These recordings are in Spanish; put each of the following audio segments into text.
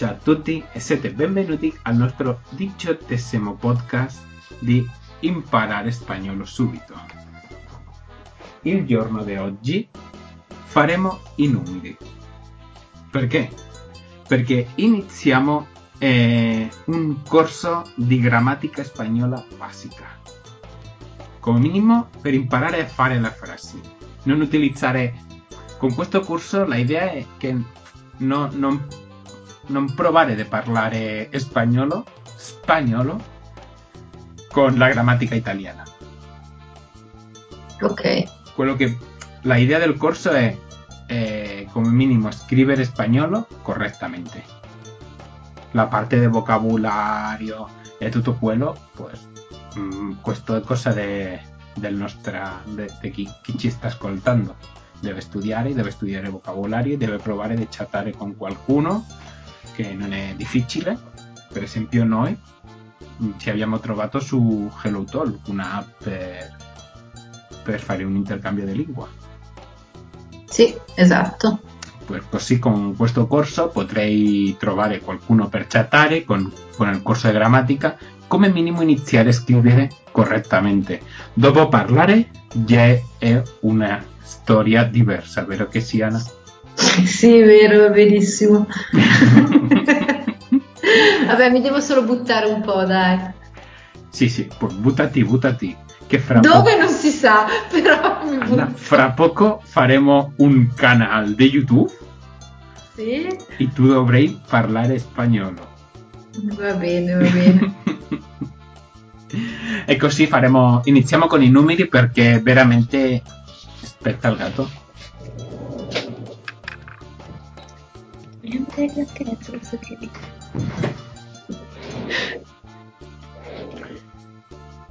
Ciao a tutti e siete benvenuti al nostro diciottesimo podcast di Imparare Spagnolo Subito. Il giorno di oggi faremo i numeri. Perché? Perché iniziamo eh, un corso di grammatica spagnola basica. Come minimo per imparare a fare le frasi. Non utilizzare... Con questo corso la idea è che no, non non provare di parlare spagnolo, spagnolo con la grammatica italiana. Ok. Quello che la idea del corso è eh, come minimo scrivere spagnolo correctamente. La parte de vocabulario e tutto quello, pues mh, questo è cosa de, del nostra, de, de chi, chi ci sta ascoltando. Deve studiare, deve studiare vocabolario, deve provare di chattare con qualcuno che non è difficile. Per esempio noi ci abbiamo trovato su HelloTalk, un'app per, per fare un intercambio di lingua. Sì, esatto. Pues così con questo corso potrei trovare qualcuno per chattare con, con il corso di grammatica, come minimo iniziare a scrivere correttamente. Dopo parlare già è una storia diversa, vero che sia Ana? Sì, vero, verissimo. Vabbè, mi devo solo buttare un po', dai. Sì, sì, buttati, buttati. Che fra Dove poco, non si sa, però mi butto. fra poco faremo un canale di YouTube Sì, e tu dovrai parlare spagnolo. va bene, va bene. e così faremo, iniziamo con i numeri perché veramente aspetta il gatto.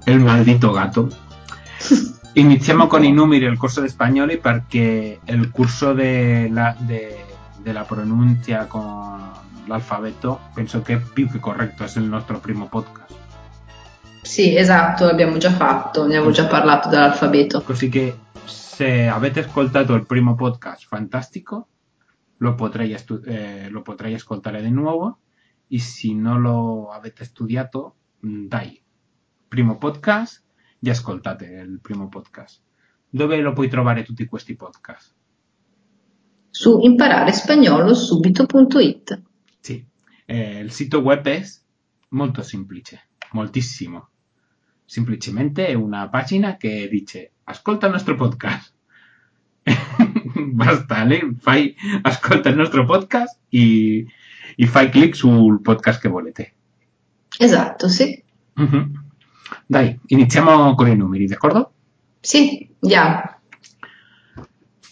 Il maldito gatto. Iniziamo con i numeri del corso di spagnolo perché il corso della de, della pronuncia con l'alfabeto penso che è più che corretto, è il nostro primo podcast. Sì, esatto, l'abbiamo già fatto, ne avevo già parlato dell'alfabeto. Così che se avete ascoltato il primo podcast, fantastico, lo potrei, stu- eh, lo potrei ascoltare di nuovo. E se non lo avete studiato, mm, dai, primo podcast, già ascoltate il primo podcast. Dove lo puoi trovare tutti questi podcast? Su imparerespagnolo.subito.it. Sì, eh, il sito web è molto semplice, moltissimo. Semplicemente è una pagina che dice ascolta il nostro podcast. Basta, lei fai, ascolta il nostro podcast e, e fai clic sul podcast che volete. Esatto, sì. Mhm. Dai, iniziamo con i numeri, d'accordo? Sì, andiamo.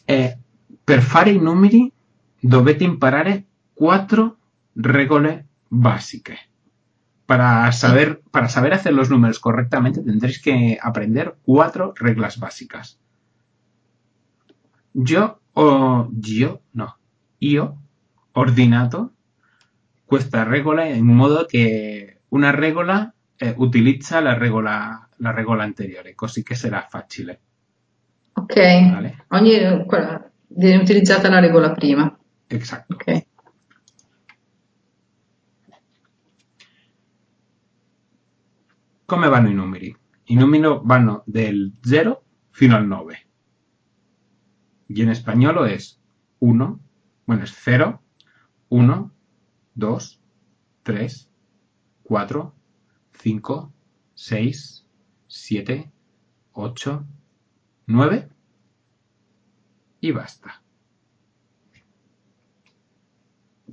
Eh, per fare i numeri dovete imparare quattro regole básicas. Para saber, para saber hacer los números correctamente tendréis que aprender cuatro reglas básicas. Yo o yo, no, io ordinato questa regola in modo che una regola eh, utilizza la regola, la regola anteriore, così che sarà facile. Ok. Vale. Ogni, quella- viene utilizzata la regola prima. Exacto. Ok. Come vanno i numeri? I numeri vanno del 0 fino al 9. Y en español es 1, bueno, es 0, 1, 2, 3, 4, 5, 6, 7, 8, 9 e basta.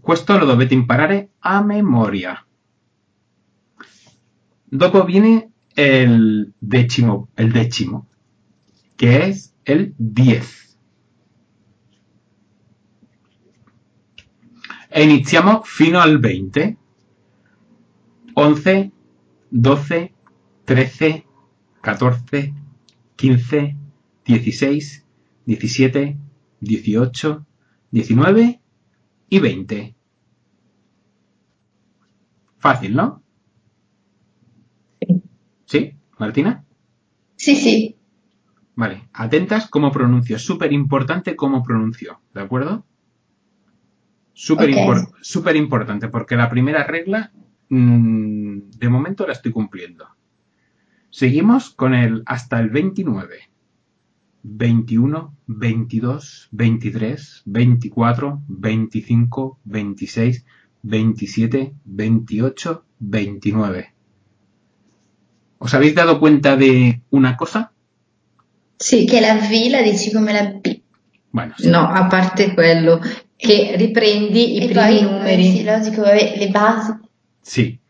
Questo lo dovete imparare a memoria. Dopo viene el décimo, el décimo, que es el 10. E iniziamo fino al 20. 11, 12, 13, 14, 15, 16, 17, 18, 19 y 20. Fácil, ¿no? Sì. ¿Sí, Martina? Sì, sì. Vale, atentas cómo pronuncio. Súper importante cómo pronuncio, ¿de acuerdo? Súper Ok. impor- importante, porque la primera regla, mm, de momento la estoy cumpliendo. Seguimos con el hasta el 29. 21, 22, 23, 24, 25, 26, 27, 28, 29. ¿Os habéis dado cuenta de una cosa? Sì, Che la V la dici come la B. Bueno, sí. no, a parte quello, che riprendi i e primi poi, numeri. eh, sì, logico, vabbè, le basi. Sí,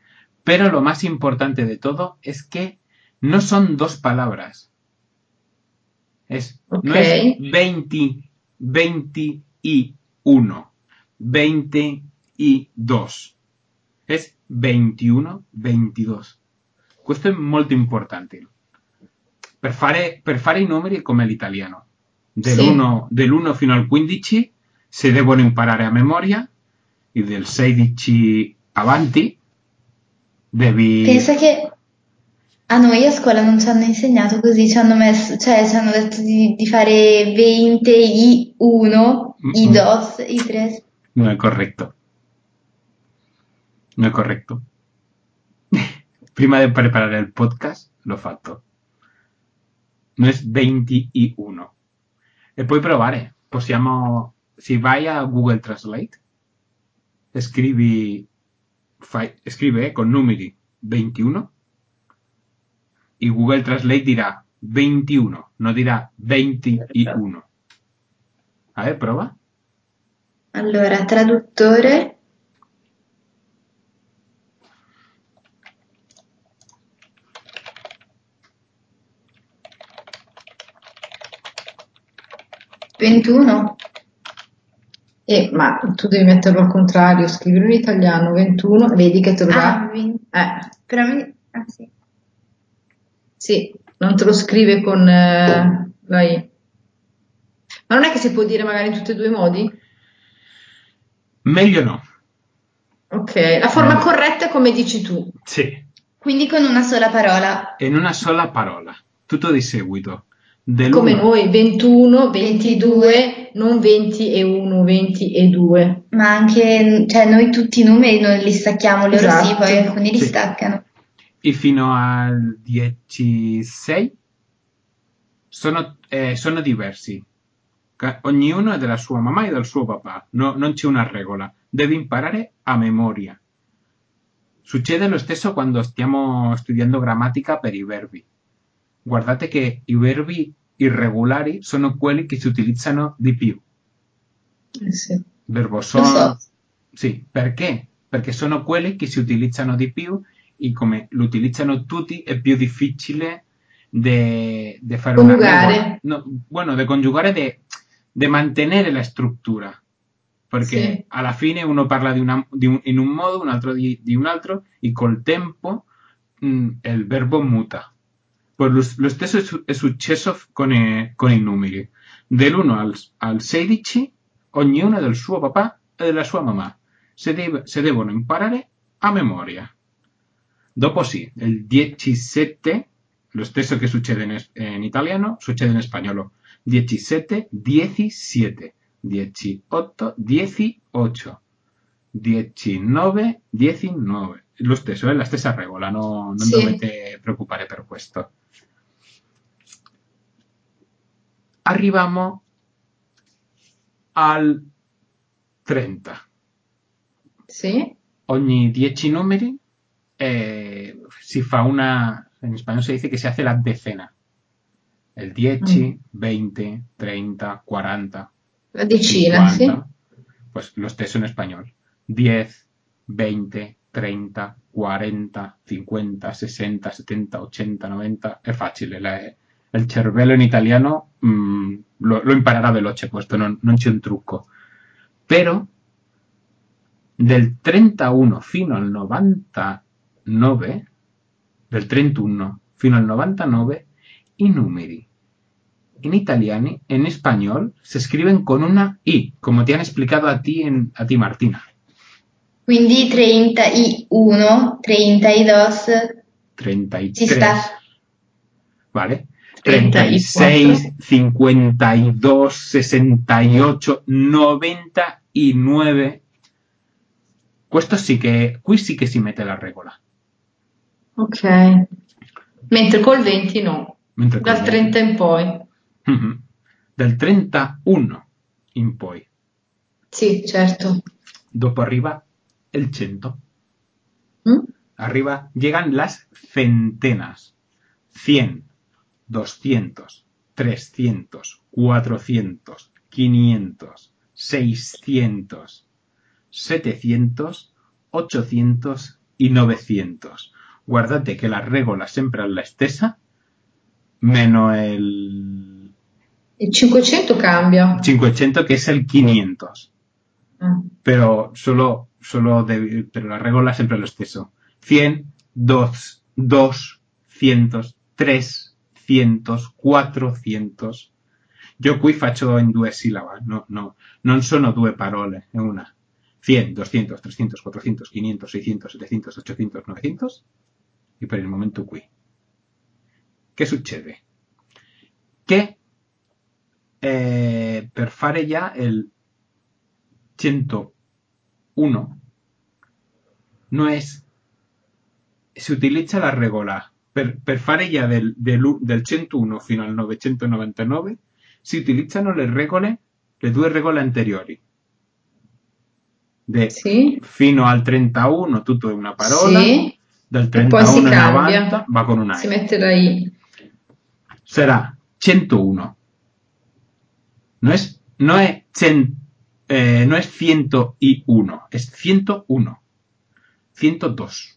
pero lo más importante de todo es que no son dos palabras. Es, no Ok. es 20, 20 y 1, 20 y 2. Es 21, 22. Questo è molto importante. Per fare, per fare i numeri è come l'italiano. Dell'1 dell'1 fino al 15 si devono imparare a memoria e del 16 avanti devi... Pensa che a noi a scuola non ci hanno insegnato così, ci hanno messo, cioè ci hanno detto di, di fare 20, i 1, i Mm-mm. 2, i 3. No è corretto. No è corretto. Prima di preparare il podcast l'ho fatto. No es 21. E puoi provare. Possiamo... Se vai a Google Translate, scrivi... Fai, eh, con numeri 21 y Google Translate dirà 21, no dirà 21. A ver, prova. Allora, traduttore, ventuno, Eh, ma tu devi metterlo al contrario, scrivere in italiano 21, vedi che te lo ah, dà. vin- Eh, però mi, ah, sì. sì, non te lo scrive con eh, la I. Ma non è che si può dire magari in tutti e due i modi? Meglio no. Ok, la forma No. corretta è come dici tu. Sì, Quindi con una sola parola, in una sola parola, tutto di seguito. Come Dell'uno- noi, 21, 22, non 20 e 1, 20 e 2. ma anche, cioè noi tutti i numeri non li stacchiamo, loro sì, Esatto. poi alcuni li Sì. staccano. e fino al 16 sono, eh, sono diversi. Ognuno è della sua mamma e del suo papà, No- non c'è una regola, devi imparare a memoria. Succede lo stesso quando stiamo studiando grammatica per i verbi. Guardate che i verbi irregolari sono quelli che si utilizzano di più. Sì. Verbo sono. so. Sì, perché? Perché sono quelli che si utilizzano di più e come lo utilizzano tutti è più difficile de, de fare una. No, bueno, de congiugare, de, de mantenere la struttura. Perché Sì. alla fine uno parla di una- di un- in un modo, un altro di, di un altro, e col tempo mm, il verbo muta. Pues lo, stesso è, su- è successo con i, numeri. Dell'1 al, al 16, ognuno del suo papà e della sua mamma. Se, deve- se devono imparare a memoria. Dopo sì, il 17, lo stesso che succede in, in italiano, succede in spagnolo. 17, 17, 18, 18, 19, 19. Lo stesso, è la stessa regola, no, non Sì. dovete preoccupare per questo. Arriviamo al 30. Sì? Ogni 10 numeri eh, si fa una, en español se dice que se hace la decena. El 10, 20, 30, 40, La decina, sì. 50. Pues lo stesso in spagnolo. 10, 20, 30, 40, 50, 60, 70, 80, 90. È facile. la- il cervello in italiano mm, lo, lo imparerà veloce questo, non, non c'è un trucco. Però del 31 fino al 99, del 31 fino al 99, i numeri in italiano, en español, se escriben con una I, como te han explicado a ti, en, a ti Martina. Quindi 31, 32, 33. ci sta. ¿Vale? 34. 36, 52, 68, 99 Questo sì che, qui sì che si mette la regola. Ok. Mentre col 20 no. Mentre col Dal 20 30 in poi. Mhm. Del 31 in poi. Sì, certo. Dopo arriva el 100. Mm? Arriba llegan las centenas. 100, 200, 300, 400, 500, 600, 700, 800 y 900. Guardate che la regola sempre è la stessa, meno il Il 500 cambia. 500 che è il 500. Ah. pero solo, solo de- pero la regola es siempre lo stesso. 100, 2, 200, 300, 400. Io qui faccio in due sillabe, no, no, non sono due parole, è una. 100, 200, 300, 400, 500, 600, 700, 800, 900 e per il momento qui. Che succede? Che eh, per fare già il 101 no es si utilizza la regola per, per fare già del, del, del 101 fino al 999 si utilizzano le regole le due regole anteriori De- Sì. fino al 31 tutto è una parola Sì. dal E poi si 31 in cambia. avanti va con una Si I mette la I. será 101. No es, no es, cen- eh, no es 101, es 101. 102.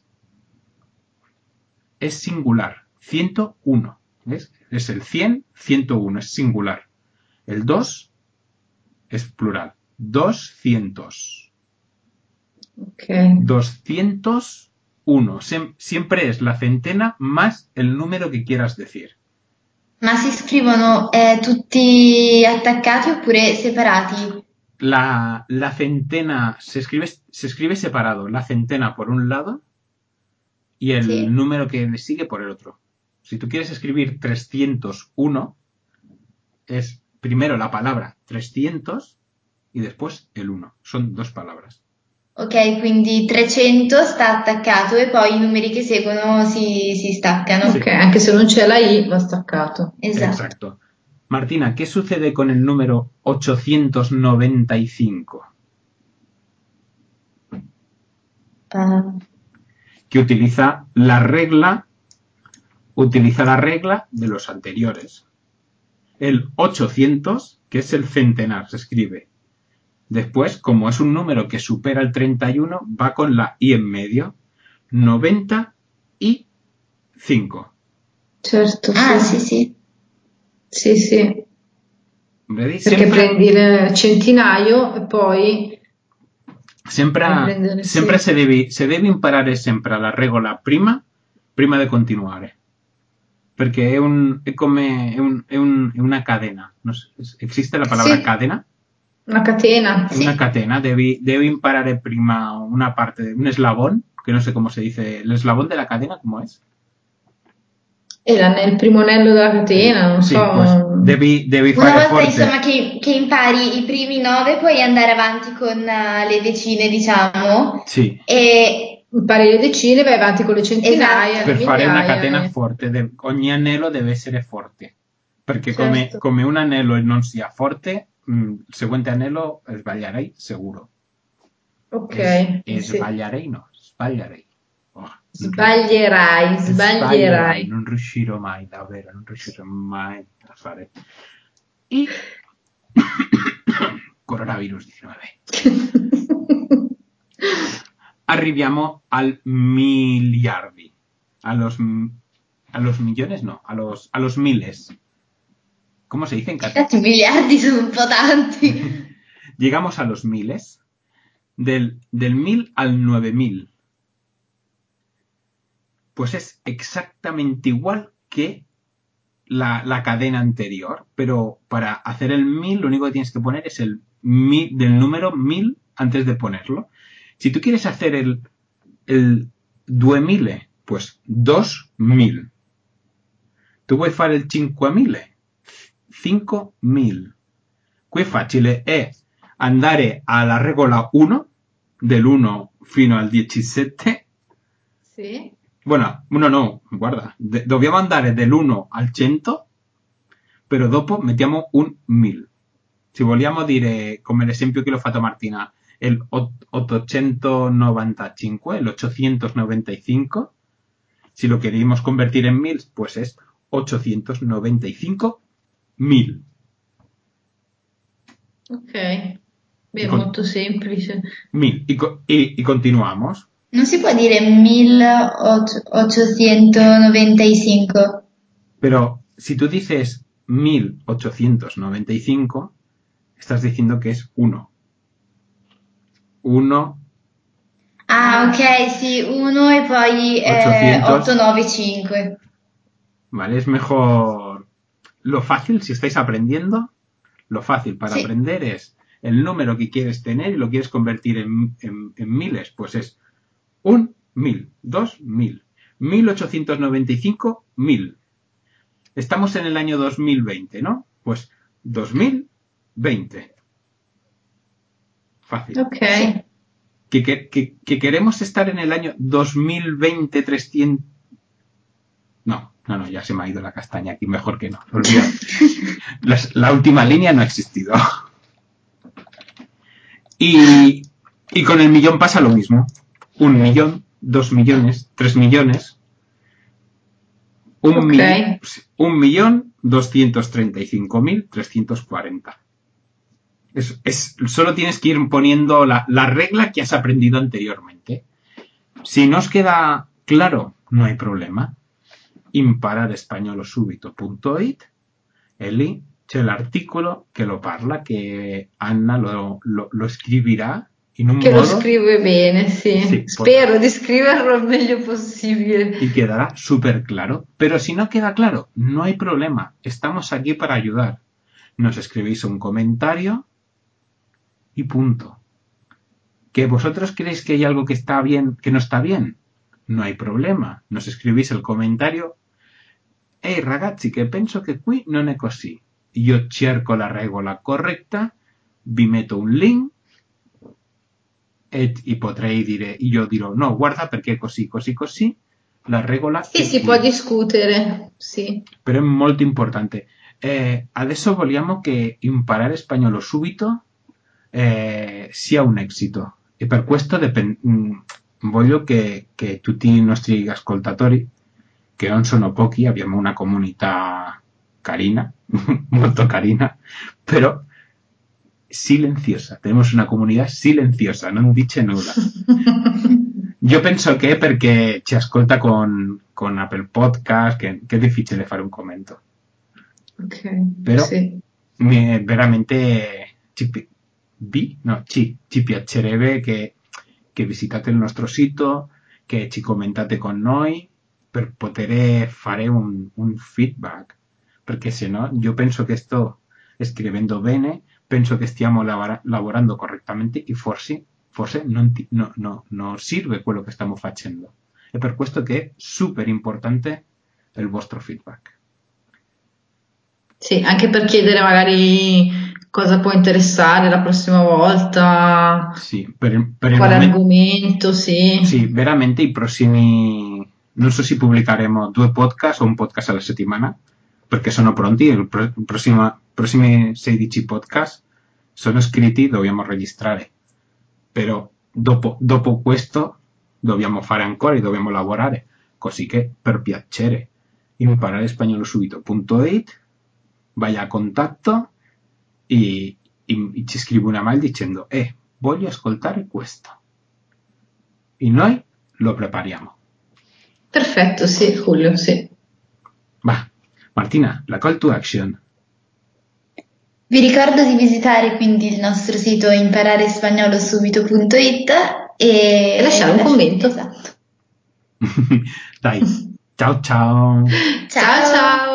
Es singular. 101. ¿Ves? Es el 100, 101, es singular. El 2 es plural. 200. Ok. 201. Siem- siempre es la centena más el número que quieras decir. Ma si scrivono eh, tutti attaccati oppure separati? La, la centena se escribe, se escribe separado. La centena por un lado y el Sí. número que le sigue por el otro. Si tú quieres escribir 301, es primero la palabra 300 y después el 1. Son dos palabras. Ok, quindi 300 sta attaccato e poi i numeri che seguono si, si staccano. Sì. Ok, anche se non c'è la I, va staccato. Esatto. Exacto. Martina, ¿qué sucede con el número 895? Ah, Que utiliza la regla, utiliza la regla de los anteriores. El 800, que es el centenar, se escribe. Después, como es un número que supera el 31, va con la i en medio. 95. Certo, ah, sì. sì, sì. Sì, sì. Vedi? Perché prendi il centinaio e poi... Sempre, sempre se, devi, se devi imparare sempre la regola prima, prima di continuare. Perché è, un, è come è, un- è un- è una cadena. No sé, ¿Existe la palabra Sì. cadena? Una catena. Una catena. Devi, devi imparare prima una parte, un eslabón, que no sé cómo se dice. ¿El eslabón de la cadena cómo es? E la- il primo anello della catena, non Sí, so. devi, devi Una fare volta forte. insomma che, che impari i primi nove, puoi andare avanti con eh, le decine, diciamo, Sì. e Impari le decine, vai avanti con le centinaia, Esatto. le per fare una catena e- forte, de- ogni anello deve essere forte. Perché Certo. come, come un anello non sia forte, mh, il seguente anello sbaglierei sicuro. Ok, E, e sì. sbaglierei no, sbaglierei. Sbaglierai, sbaglierai. Non riuscirò mai, davvero, non riuscirò mai a fare. E... Coronavirus 19. Arriviamo al miliardi. A los, a los millones, no, a los, a los miles. ¿Cómo se dice en catalán? miliardi po' tanti. Llegamos a los miles. Del, del mil al nueve mil. Pues es exactamente igual que la, la cadena anterior. Pero para hacer el mil, lo único que tienes que poner es el del número mil antes de ponerlo. Si tú quieres hacer el, el 2000, pues 2000. Tu vuoi fare il 5000? 5000. Qui è facile, è andare alla regola 1 del 1 fino al 17. Sì. Bueno, no, no, guarda, de- dobbiamo andare dell'1 al 100, però dopo mettiamo un 1000. Se vogliamo dire, come l'esempio che l'ho fatto Martina, el ot- 895, el 895, si lo queremos convertir en 1000, pues es 895 mil. Ok. Beh, Con- molto semplice. Mil. Y, co- y- y continuamos. Non si può dire 1895. Pero si tú dices 1895, estás diciendo que es 1. 1, Ah, ok, sì, 1 e poi eh, 800. 895. ¿vale? Es mejor... Lo fácil, si estáis aprendiendo, lo fácil para Sí. aprender es el número que quieres tener y lo quieres convertir en, en- en miles, pues es un mil, dos mil, 1895 mil. Estamos en el año 2020, ¿no? Pues 2020. Fácil. Ok. que, que- que- que queremos estar en el año 2020 300 no no no ya se me ha ido la castaña aquí mejor que no. Las- la última línea no ha existido y, y con el millón pasa lo mismo un millón dos millones tres millones un, Ok. mi- un millón doscientos treinta y cinco mil trescientos cuarenta es, es- solo tienes que ir poniendo la, la regla que has aprendido anteriormente. Si no os queda claro, no hay problema. Imparar espagnolo subito.it e lì c'è l'articolo che lo parla, che Anna lo, lo- lo scriverà in un Che lo scrive bene, sì. Sì, Spero di scriverlo il meglio possibile. y quedará súper claro. Pero si no queda claro, no hay problema. Estamos aquí para ayudar. Nos escribís un comentario y punto. ¿Que vosotros creéis que hay algo que está bien, que no está bien? No hay problema. Nos escribís el comentario. Ehi ragazzi, che penso che qui non è così. Io cerco la regola corretta, vi metto un link e, e potrei dire, io dirò no, guarda perché così, così, così. La regola Sì, si qui. può discutere, sì. però è molto importante. Eh, adesso vogliamo che imparare spagnolo subito eh, sia un esito e per questo depen- mh, voglio che, che tutti i nostri ascoltatori, che non sono pochi, abbiamo una comunità carina, molto carina, però silenziosa. Tenemos una comunità silenziosa, non dice nulla. Io penso che è perché ci ascolta con, con Apple Podcast, che, che è difficile fare un commento. Ok. Però Sì. mi- veramente ci, vi- no, ci, ci piacerebbe che, che visitate il nostro sito, che ci commentate con noi per poter fare un, un feedback. Perché se no, io penso che sto scrivendo bene, penso che stiamo lavora- lavorando correttamente e forse, forse non, ti- no, no, non serve quello che stiamo facendo. È per questo che è super importante il vostro feedback. Sì, anche per chiedere magari cosa può interessare la prossima volta, Sì, per, per quale momento... argomento, sì. Sì, veramente i prossimi... Non so se pubblicheremo due podcast o un podcast alla settimana, perché sono pronti, il pro- prossimi 16 podcast sono scritti, dobbiamo registrare. Però dopo, dopo questo dobbiamo fare ancora e dobbiamo lavorare. Così che, per piacere, impararespagnolo.subito.it vai a contatto e, e- ci una mail dicendo eh, voglio ascoltare questo. E noi lo prepariamo. Perfetto, sì, Julio, sì. Va, Martina, la call to action. Vi ricordo di visitare quindi il nostro sito impararespagnolo.subito.it e E lasciare un commento. Esatto. Dai, ciao ciao. Ciao, ciao!